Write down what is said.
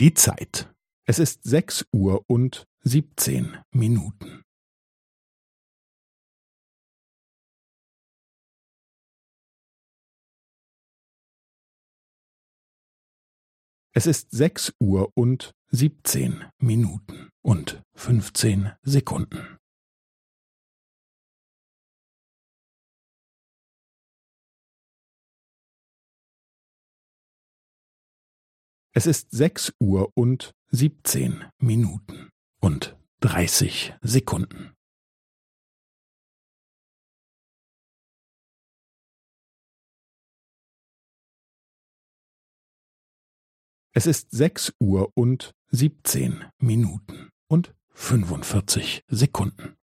Die Zeit. Es ist sechs Uhr und siebzehn Minuten. Es ist sechs Uhr und siebzehn Minuten und fünfzehn Sekunden. Es ist sechs Uhr und siebzehn Minuten und dreißig Sekunden. Es ist sechs Uhr und siebzehn Minuten und fünfundvierzig Sekunden.